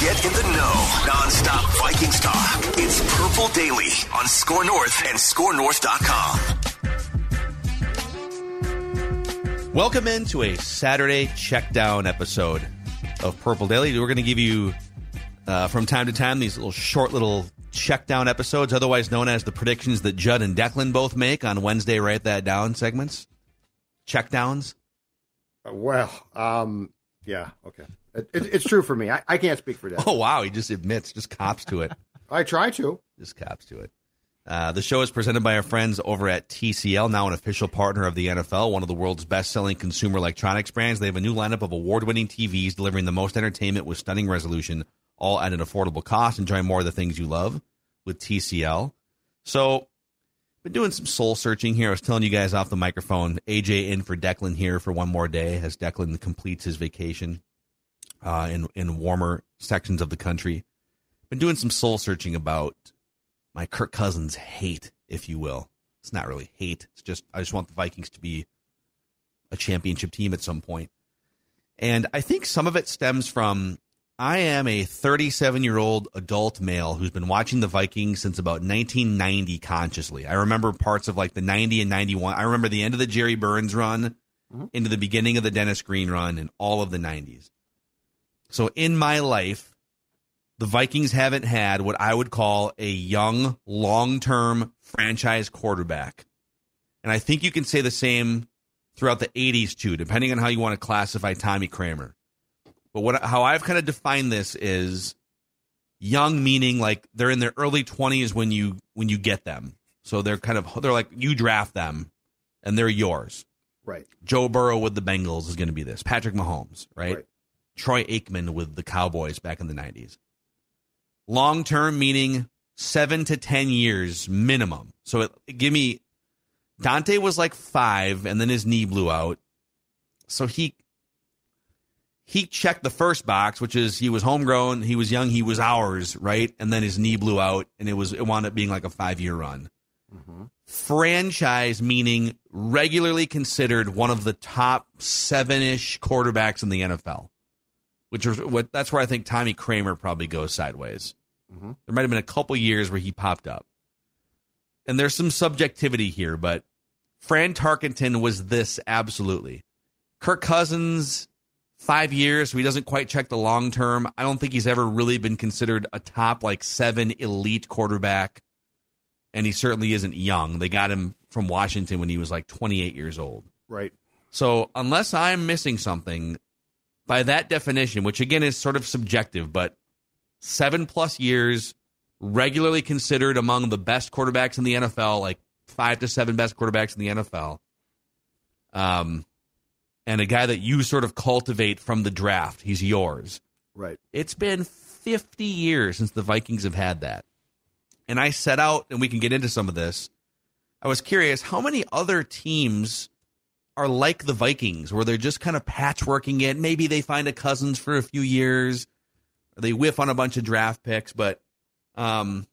Get in the know. Non-stop Vikings talk. It's Purple Daily on Score North and ScoreNorth.com. Welcome into a Saturday checkdown episode of Purple Daily. We're going to give you, uh, from time to time, these little short little checkdown episodes, otherwise known as the predictions that Judd and Declan both make on Wednesday. Write that down segments. Checkdowns. Well, um, yeah, okay. It, it, it's true for me. I, I can't speak for that. Oh wow, he just admits, just cops to it. I try to. Just cops to it. Uh, the show is presented by our friends over at TCL, now an official partner of the NFL, one of the world's best-selling consumer electronics brands. They have a new lineup of award-winning TVs delivering the most entertainment with stunning resolution, all at an affordable cost. Enjoy more of the things you love with TCL. So, been doing some soul searching here. I was telling you guys off the microphone. AJ in for Declan here for one more day as Declan completes his vacation uh, in in warmer sections of the country. Been doing some soul searching about my Kirk Cousins hate, if you will. It's not really hate. It's just I just want the Vikings to be a championship team at some point. And I think some of it stems from I am a 37 year old adult male who's been watching the Vikings since about 1990 consciously. I remember parts of like the 90 and 91. I remember the end of the Jerry Burns run mm-hmm. into the beginning of the Dennis Green run and all of the 90s. So in my life, the Vikings haven't had what I would call a young, long term franchise quarterback. And I think you can say the same throughout the 80s too, depending on how you want to classify Tommy Kramer. But what how I've kind of defined this is young meaning like they're in their early 20s when you when you get them. So they're kind of they're like you draft them and they're yours. Right. Joe Burrow with the Bengals is going to be this. Patrick Mahomes, right? right. Troy Aikman with the Cowboys back in the 90s. Long term meaning 7 to 10 years minimum. So it, give me Daunte was like 5 and then his knee blew out. So he he checked the first box, which is he was homegrown, he was young, he was ours, right? And then his knee blew out, and it was it wound up being like a five year run. Mm-hmm. Franchise meaning regularly considered one of the top seven ish quarterbacks in the NFL, which is what that's where I think Tommy Kramer probably goes sideways. Mm-hmm. There might have been a couple years where he popped up, and there's some subjectivity here, but Fran Tarkenton was this absolutely. Kirk Cousins five years, so he doesn't quite check the long term. I don't think he's ever really been considered a top like seven elite quarterback, and he certainly isn't young. They got him from Washington when he was like 28 years old. Right. So unless I'm missing something, by that definition, which again is sort of subjective, but seven plus years, regularly considered among the best quarterbacks in the NFL, like five to seven best quarterbacks in the NFL. Um, and a guy that you sort of cultivate from the draft. He's yours. Right. It's been 50 years since the Vikings have had that. And I set out, and we can get into some of this. I was curious how many other teams are like the Vikings, where they're just kind of patchworking it. Maybe they find a Cousins for a few years, or they whiff on a bunch of draft picks. But um,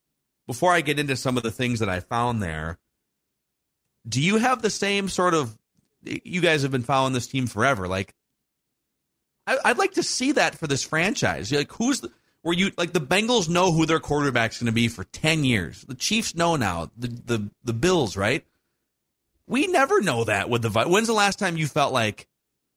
before I get into some of the things that I found there, do you have the same sort of you guys have been following this team forever. Like, I, would like to see that for this franchise. Like, who's the, where you like the Bengals know who their quarterback's going to be for ten years. The Chiefs know now. The the the Bills, right? We never know that with the. When's the last time you felt like,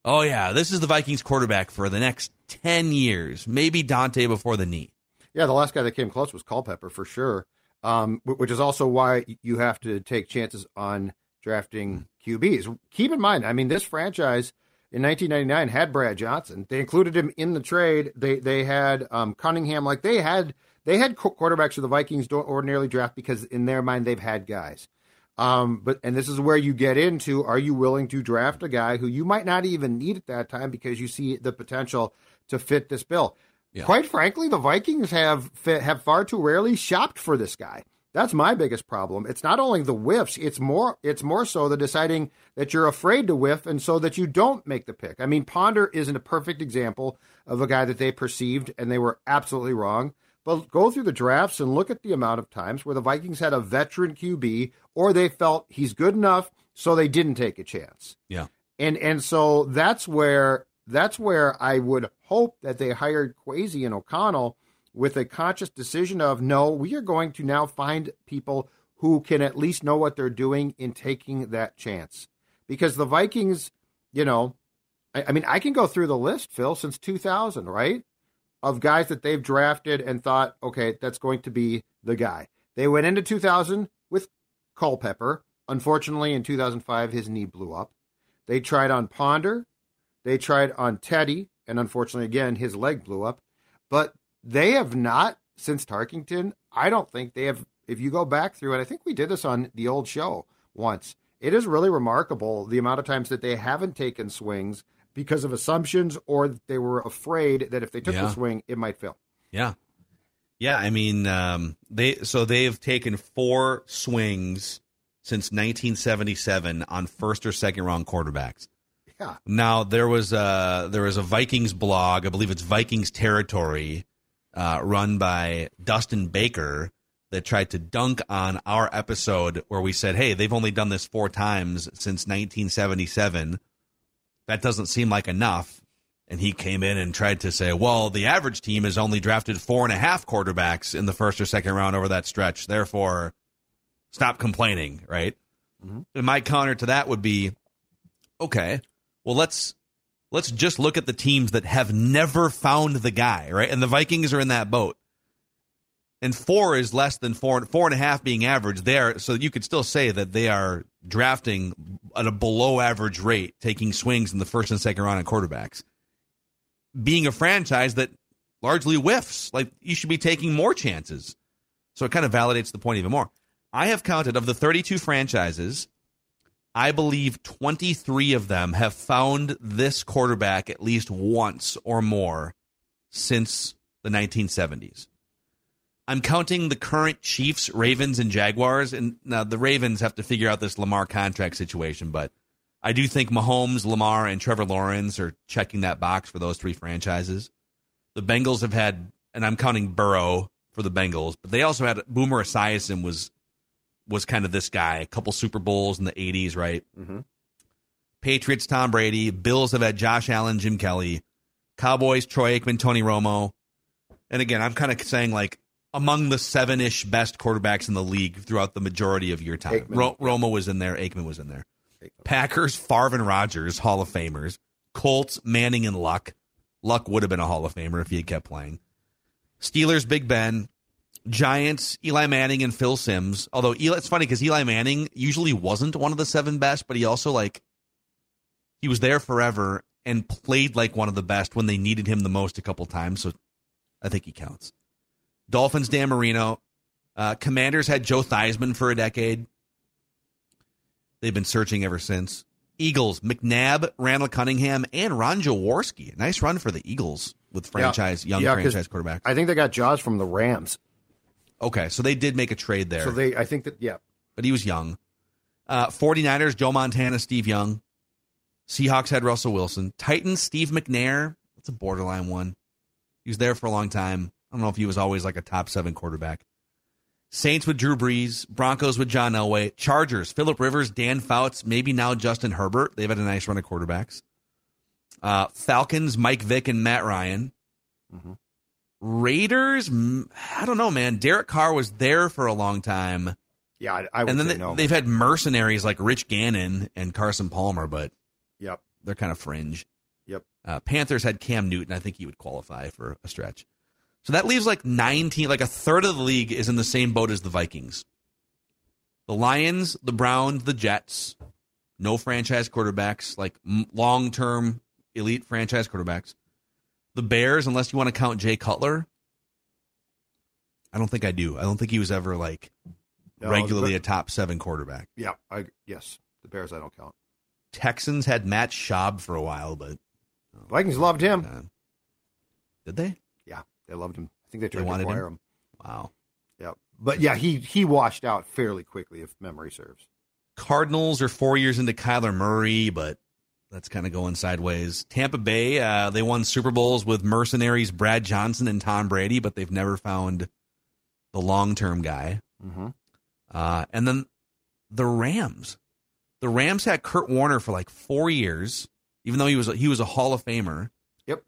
oh yeah, this is the Vikings quarterback for the next 10 years, maybe Daunte before the knee. Yeah, the last guy that came close was Culpepper for sure. Um, which is also why you have to take chances on drafting QBs. Keep in mind, I mean, this franchise in 1999 had Brad Johnson. They included him in the trade. They they had um, Cunningham. Like they had they had quarterbacks who the Vikings don't ordinarily draft because in their mind they've had guys. Um, but and this is where you get into: Are you willing to draft a guy who you might not even need at that time because you see the potential to fit this bill? Yeah. Quite frankly, the Vikings have have far too rarely shopped for this guy. That's my biggest problem. It's not only the whiffs; it's more it's more so the deciding that you're afraid to whiff, and so that you don't make the pick. I mean, Ponder isn't a perfect example of a guy that they perceived and they were absolutely wrong. But go through the drafts and look at the amount of times where the Vikings had a veteran QB, or they felt he's good enough, so they didn't take a chance. Yeah, and and so that's where that's where I would hope that they hired Kwesi and O'Connell with a conscious decision of no, we are going to now find people who can at least know what they're doing in taking that chance. Because the Vikings, you know, I, I mean, I can go through the list, Phil, since 2000, right? Of guys that they've drafted and thought, okay, that's going to be the guy. They went into 2000 with Culpepper. Unfortunately, in 2005, his knee blew up. They tried on Ponder. They tried on Teddy, and unfortunately, again, his leg blew up. But they have not, since Tarkenton. I don't think they have. If you go back through it, I think we did this on the old show once. It is really remarkable the amount of times that they haven't taken swings because of assumptions or they were afraid that if they took yeah. the swing, it might fail. Yeah. Yeah, I mean, um, they so they've taken four swings since 1977 on first or second round quarterbacks. Yeah. Now there was a there was a Vikings blog, I believe it's Vikings territory, uh, run by Dustin Baker that tried to dunk on our episode where we said, "Hey, they've only done this four times since 1977. That doesn't seem like enough." And he came in and tried to say, "Well, the average team has only drafted four and a half quarterbacks in the first or second round over that stretch. Therefore, stop complaining." Right? Mm-hmm. And my counter to that would be, okay, well, let's let's just look at the teams that have never found the guy, right? And the Vikings are in that boat. And four is less than four, four and a half being average there. So you could still say that they are drafting at a below average rate, taking swings in the first and second round on quarterbacks. Being a franchise that largely whiffs, like you should be taking more chances. So it kind of validates the point even more. I have counted of the 32 franchises I believe 23 of them have found this quarterback at least once or more since the 1970s. I'm counting the current Chiefs, Ravens, and Jaguars. And now the Ravens have to figure out this Lamar contract situation, but I do think Mahomes, Lamar, and Trevor Lawrence are checking that box for those three franchises. The Bengals have had, and I'm counting Burrow for the Bengals, but they also had Boomer Esiason was was kind of this guy. A couple Super Bowls in the 80s, right? Mm-hmm. Patriots, Tom Brady. Bills have had Josh Allen, Jim Kelly. Cowboys, Troy Aikman, Tony Romo. And again, I'm kind of saying like among the seven ish best quarterbacks in the league throughout the majority of your time. Ro- Romo was in there. Aikman was in there. Aikman. Packers, Favre and Rodgers, Hall of Famers. Colts, Manning and Luck. Luck would have been a Hall of Famer if he had kept playing. Steelers, Big Ben. Giants, Eli Manning and Phil Simms. Although Eli, it's funny because Eli Manning usually wasn't one of the seven best, but he also like he was there forever and played like one of the best when they needed him the most a couple times. So I think he counts. Dolphins, Dan Marino. Uh, Commanders had Joe Theismann for a decade. They've been searching ever since. Eagles, McNabb, Randall Cunningham, and Ron Jaworski. Nice run for the Eagles with franchise yeah. young yeah, franchise quarterback. I think they got Jaws from the Rams. Okay, so they did make a trade there. So they, I think that, yeah. But he was young. Uh, 49ers, Joe Montana, Steve Young. Seahawks had Russell Wilson. Titans, Steve McNair. That's a borderline one. He was there for a long time. I don't know if he was always like a top seven quarterback. Saints with Drew Brees. Broncos with John Elway. Chargers, Philip Rivers, Dan Fouts, maybe now Justin Herbert. They've had a nice run of quarterbacks. Uh, Falcons, Mike Vick and Matt Ryan. Mm-hmm. Raiders, I don't know, man. Derek Carr was there for a long time. Yeah, I, I and then they, no. they've had mercenaries like Rich Gannon and Carson Palmer, but yep, they're kind of fringe. Yep. Uh, Panthers had Cam Newton. I think he would qualify for a stretch. So that leaves like 19, like a third of the league is in the same boat as the Vikings. The Lions, the Browns, the Jets, no franchise quarterbacks, like long term elite franchise quarterbacks. The Bears, unless you want to count Jay Cutler, I don't think I do. I don't think he was ever like no, regularly a top seven quarterback. Yeah, I yes, the Bears I don't count. Texans had Matt Schaub for a while, but Vikings loved him. Did they? Yeah, they loved him. I think they tried they to acquire him. him. Wow. Yeah, but yeah, he he washed out fairly quickly, if memory serves. Cardinals are four years into Kyler Murray, but that's kind of going sideways. Tampa Bay, uh, they won Super Bowls with mercenaries Brad Johnson and Tom Brady, but they've never found the long term guy. Mm-hmm. Uh, and then the Rams. The Rams had Kurt Warner for like four years, even though he was a, he was a Hall of Famer. Yep.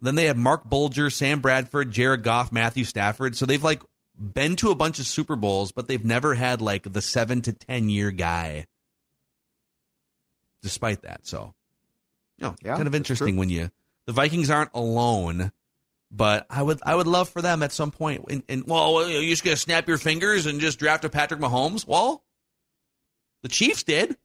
Then they had Marc Bulger, Sam Bradford, Jared Goff, Matthew Stafford. So they've like been to a bunch of Super Bowls, but they've never had like the seven to ten year guy. Despite that, so you know, yeah, kind of interesting when you the Vikings aren't alone, but I would I would love for them at some point. And, and well, you're just gonna snap your fingers and just draft a Patrick Mahomes? Well, the Chiefs did.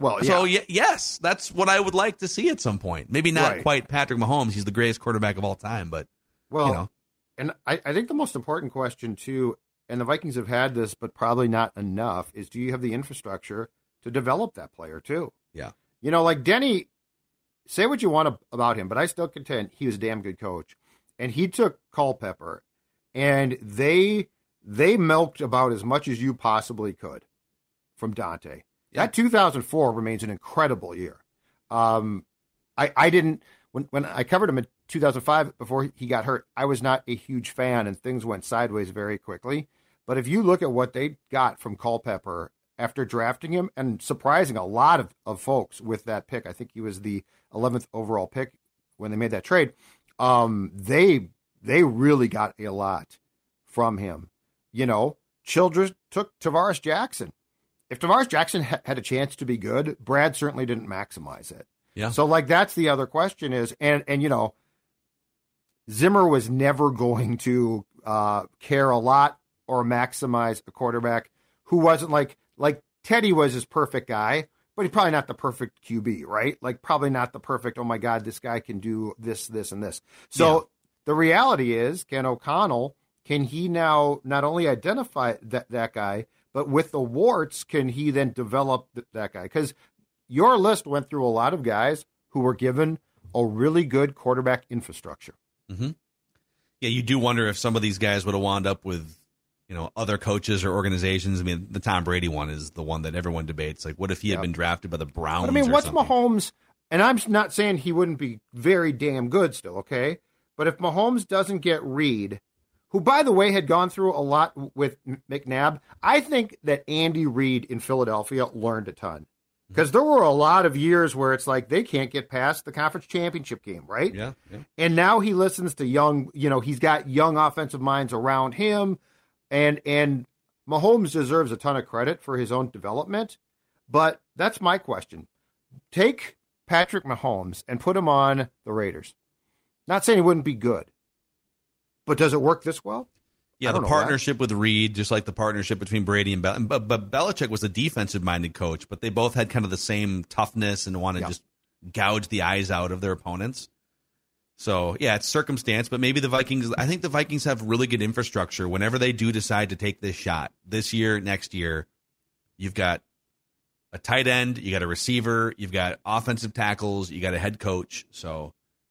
Well, yeah. so y- yes, that's what I would like to see at some point. Maybe not right. quite Patrick Mahomes; he's the greatest quarterback of all time, but well, you know. And I, I think the most important question too, and the Vikings have had this, but probably not enough, is do you have the infrastructure to develop that player too? Yeah. You know, like Denny, say what you want about him, but I still contend he was a damn good coach. And he took Culpepper and they they milked about as much as you possibly could from Daunte. Yeah. That 2004 remains an incredible year. Um, I I didn't when when I covered him in 2005 before he got hurt, I was not a huge fan, and things went sideways very quickly. But if you look at what they got from Culpepper after drafting him and surprising a lot of, of folks with that pick, I think he was the 11th overall pick when they made that trade. Um, they they really got a lot from him. You know, Childress took Tarvaris Jackson. If Tarvaris Jackson ha- had a chance to be good, Brad certainly didn't maximize it. Yeah. So like that's the other question is, and and you know, Zimmer was never going to uh, care a lot or maximize a quarterback who wasn't like like Teddy was his perfect guy, but he's probably not the perfect QB, right? Like probably not the perfect. Oh my God, this guy can do this, this, and this. So yeah. the reality is, Ken O'Connell can he now not only identify that that guy, but with the warts, can he then develop th- that guy? Because your list went through a lot of guys who were given a really good quarterback infrastructure. Mm-hmm. Yeah, you do wonder if some of these guys would have wound up with, you know, other coaches or organizations. I mean, the Tom Brady one is the one that everyone debates. Like, what if he had been drafted by the Browns? But I mean, what's something? Mahomes? And I'm not saying he wouldn't be very damn good still, okay? But if Mahomes doesn't get Reid, who, by the way, had gone through a lot with McNabb, I think that Andy Reid in Philadelphia learned a ton because there were a lot of years where it's like they can't get past the conference championship game, right? Yeah, yeah. And now he listens to young, you know, he's got young offensive minds around him, and and Mahomes deserves a ton of credit for his own development. But that's my question: Take Patrick Mahomes and put him on the Raiders. Not saying he wouldn't be good, but does it work this well? Yeah, the partnership that. with Reid, just like the partnership between Brady and Bel- but, but Belichick was a defensive minded coach, but they both had kind of the same toughness and want to yeah. just gouge the eyes out of their opponents. So yeah, it's circumstance, but maybe the Vikings. I think the Vikings have really good infrastructure. Whenever they do decide to take this shot this year, next year, you've got a tight end, you got a receiver, you've got offensive tackles, you got a head coach. So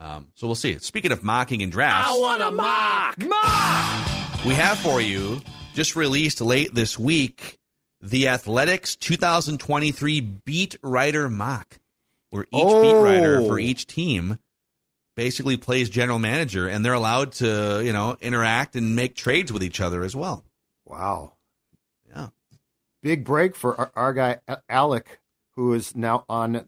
Um, so we'll see. Speaking of mocking and drafts, I want to mock. Mock. We have for you just released late this week the Athletic's 2023 Beat Writer Mock. where each beat writer Oh. for each team basically plays general manager, and they're allowed to you know interact and make trades with each other as well. Wow. Yeah. Big break for our, our guy Alec, who is now on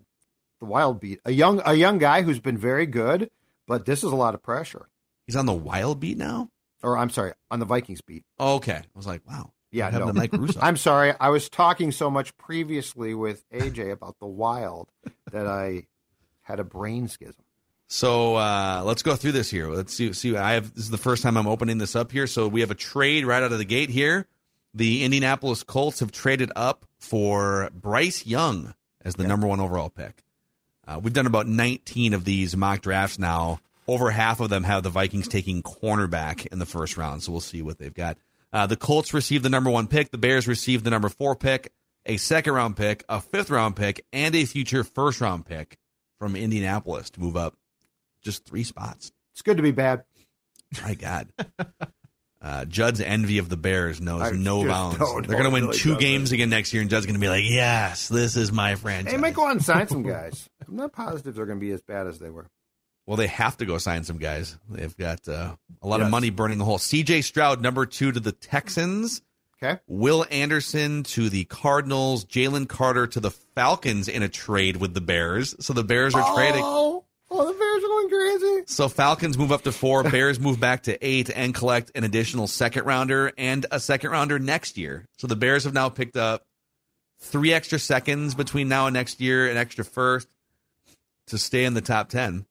the Wild beat. A young a young guy who's been very good, but this is a lot of pressure. He's on the wild beat now. Or I'm sorry, on the Vikings beat. Oh, okay, I was like, wow. Yeah, no. Mike Russo. I'm sorry. I was talking so much previously with AJ about the Wild that I had a brain schism. So uh, let's go through this here. Let's see. See, I have this is the first time I'm opening this up here. So we have a trade right out of the gate here. The Indianapolis Colts have traded up for Bryce Young as the number one overall pick. Uh, we've done about 19 of these mock drafts now. Over half of them have the Vikings taking cornerback in the first round. So we'll see what they've got. Uh, the Colts received the number one pick. The Bears received the number four pick, a second round pick, a fifth round pick, and a future first round pick from Indianapolis to move up just three spots. It's good to be bad. My God. Uh, Judd's envy of the Bears knows I no bounds. They're going to win really two games again next year, and Judd's going to be like, "Yes, this is my franchise." They might go out and sign some guys. I'm not positive they're going to be as bad as they were. Well, they have to go sign some guys. They've got uh, a lot of money burning the hole. C.J. Stroud, number two to the Texans. Okay. Will Anderson to the Cardinals. Jalen Carter to the Falcons in a trade with the Bears. So the Bears are trading. Oh, oh, the Bears are going crazy. So Falcons move up to four, Bears move back to eight, and collect an additional second rounder and a second rounder next year. So the Bears have now picked up three extra seconds between now and next year, an extra first to stay in the top ten.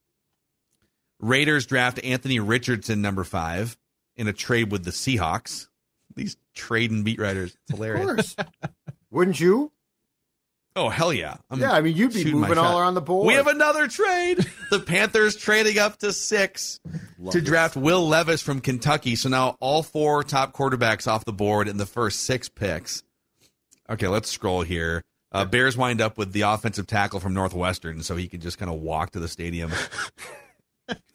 Raiders draft Anthony Richardson, number five, in a trade with the Seahawks. These trading beat writers, it's Of hilarious. course. Wouldn't you? Oh hell yeah! I'm Yeah, I mean, you'd be moving all around the board. We have another trade. the Panthers trading up to six to draft Will Levis from Kentucky. So now all four top quarterbacks off the board in the first six picks. Okay, let's scroll here. Uh, Bears wind up with the offensive tackle from Northwestern, so he can just kind of walk to the stadium.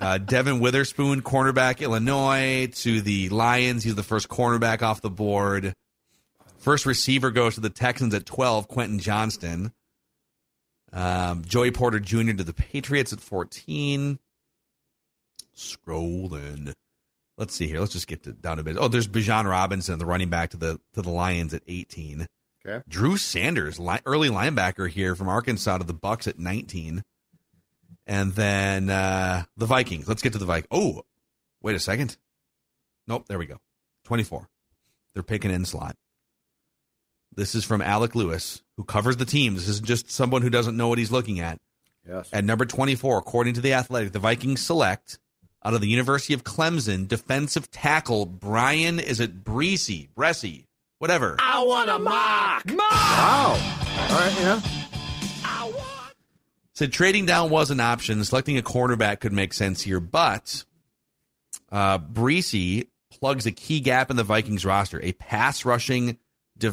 Uh, Devon Witherspoon, cornerback, Illinois, to the Lions. He's the first cornerback off the board. First receiver goes to the Texans at 12, Quentin Johnston. Um, Joey Porter Jr. to the Patriots at 14. Scrolling. Let's see here. Let's just get to, down a bit. Oh, there's Bijan Robinson, the running back to the to the Lions at 18. Okay. Drew Sanders, li- early linebacker here from Arkansas to the Bucs at 19. And then uh, the Vikings. Let's get to the Vikings. Oh, wait a second. Nope, there we go. 24. They're picking in slot. This is from Alec Lewis, who covers the team. This isn't just someone who doesn't know what he's looking at. Yes. At number 24, according to The Athletic, the Vikings select out of the University of Clemson defensive tackle Bryan, is it Bresee, Bressy, whatever. I want a mock. Mock. Wow. All right, yeah. I want. Said trading down was an option. Selecting a cornerback could make sense here, but uh, Bresee plugs a key gap in the Vikings roster. A pass rushing,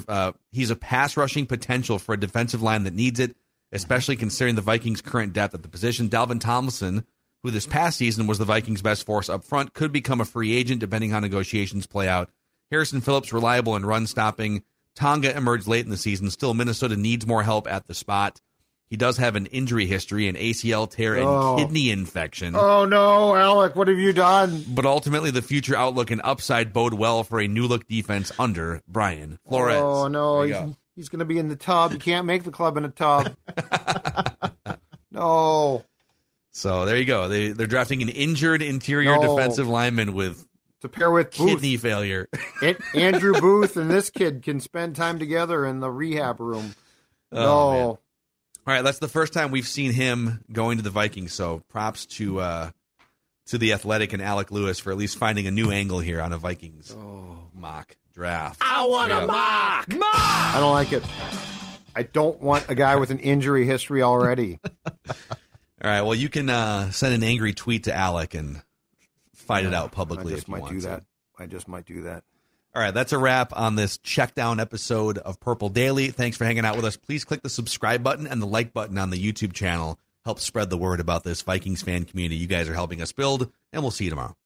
uh, he's a pass rushing potential for a defensive line that needs it, especially considering the Vikings' current depth at the position. Dalvin Tomlinson, who this past season was the Vikings' best force up front, could become a free agent depending how negotiations play out. Harrison Phillips, reliable in run stopping. Tonga emerged late in the season. Still, Minnesota needs more help at the spot. He does have an injury history, an ACL tear, and Oh. kidney infection. Oh no, Alec, what have you done? But ultimately, the future outlook and upside bode well for a new look defense under Brian Flores. Oh no, he's, go. he's going to be in the tub. You can't make the club in a tub. no, So there you go. They they're drafting an injured interior No. defensive lineman with to pair with Booth, kidney failure. An- Andrew Booth and this kid can spend time together in the rehab room. Oh, no, man. All right, that's the first time we've seen him going to the Vikings. So props to uh, to the Athletic and Alec Lewis for at least finding a new angle here on a Vikings mock draft. I want Yeah. a mock. Mock. I don't like it. I don't want a guy with an injury history already. All right, well you can uh, send an angry tweet to Alec and fight it out publicly I just might do to. that. I just might do that. All right, that's a wrap on this check down episode of Purple Daily. Thanks for hanging out with us. Please click the subscribe button and the like button on the YouTube channel. Help spread the word about this Vikings fan community you guys are helping us build, and we'll see you tomorrow.